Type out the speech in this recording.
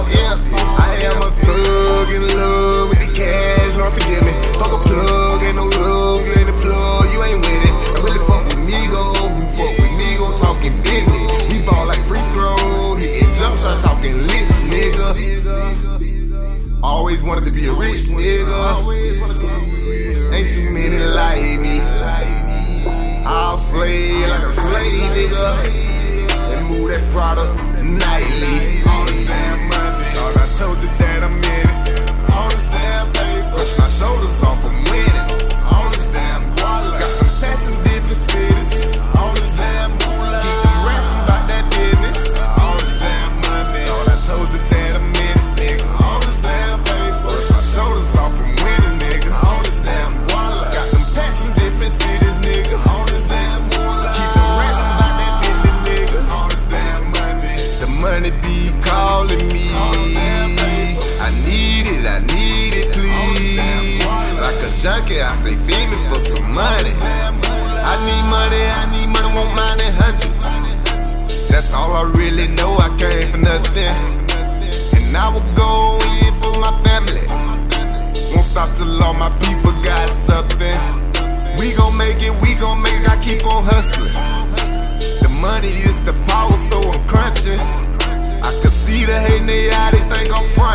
I am a thug in love with the cash, Lord forgive me. Fuck a plug, no you ain't a plug, you ain't with it. I really fuck with Migo, who fuck with Migo, talking business. Ball like free throw, he in jump shots, talking licks, nigga. Always wanted to be a rich nigga. Ain't too many like me. I'll slay like a slave, nigga. And move that product nightly. it, I stay beaming for some money. I need money, I need money, want mine in hundreds. That's all I really know, I came for nothing. And I will go in for my family. Won't stop till all my people got something. We gon' make it, we gon' make it, I keep on hustling. The money is the power, so I'm crunching. I can see the hate in their eye, they think I'm front.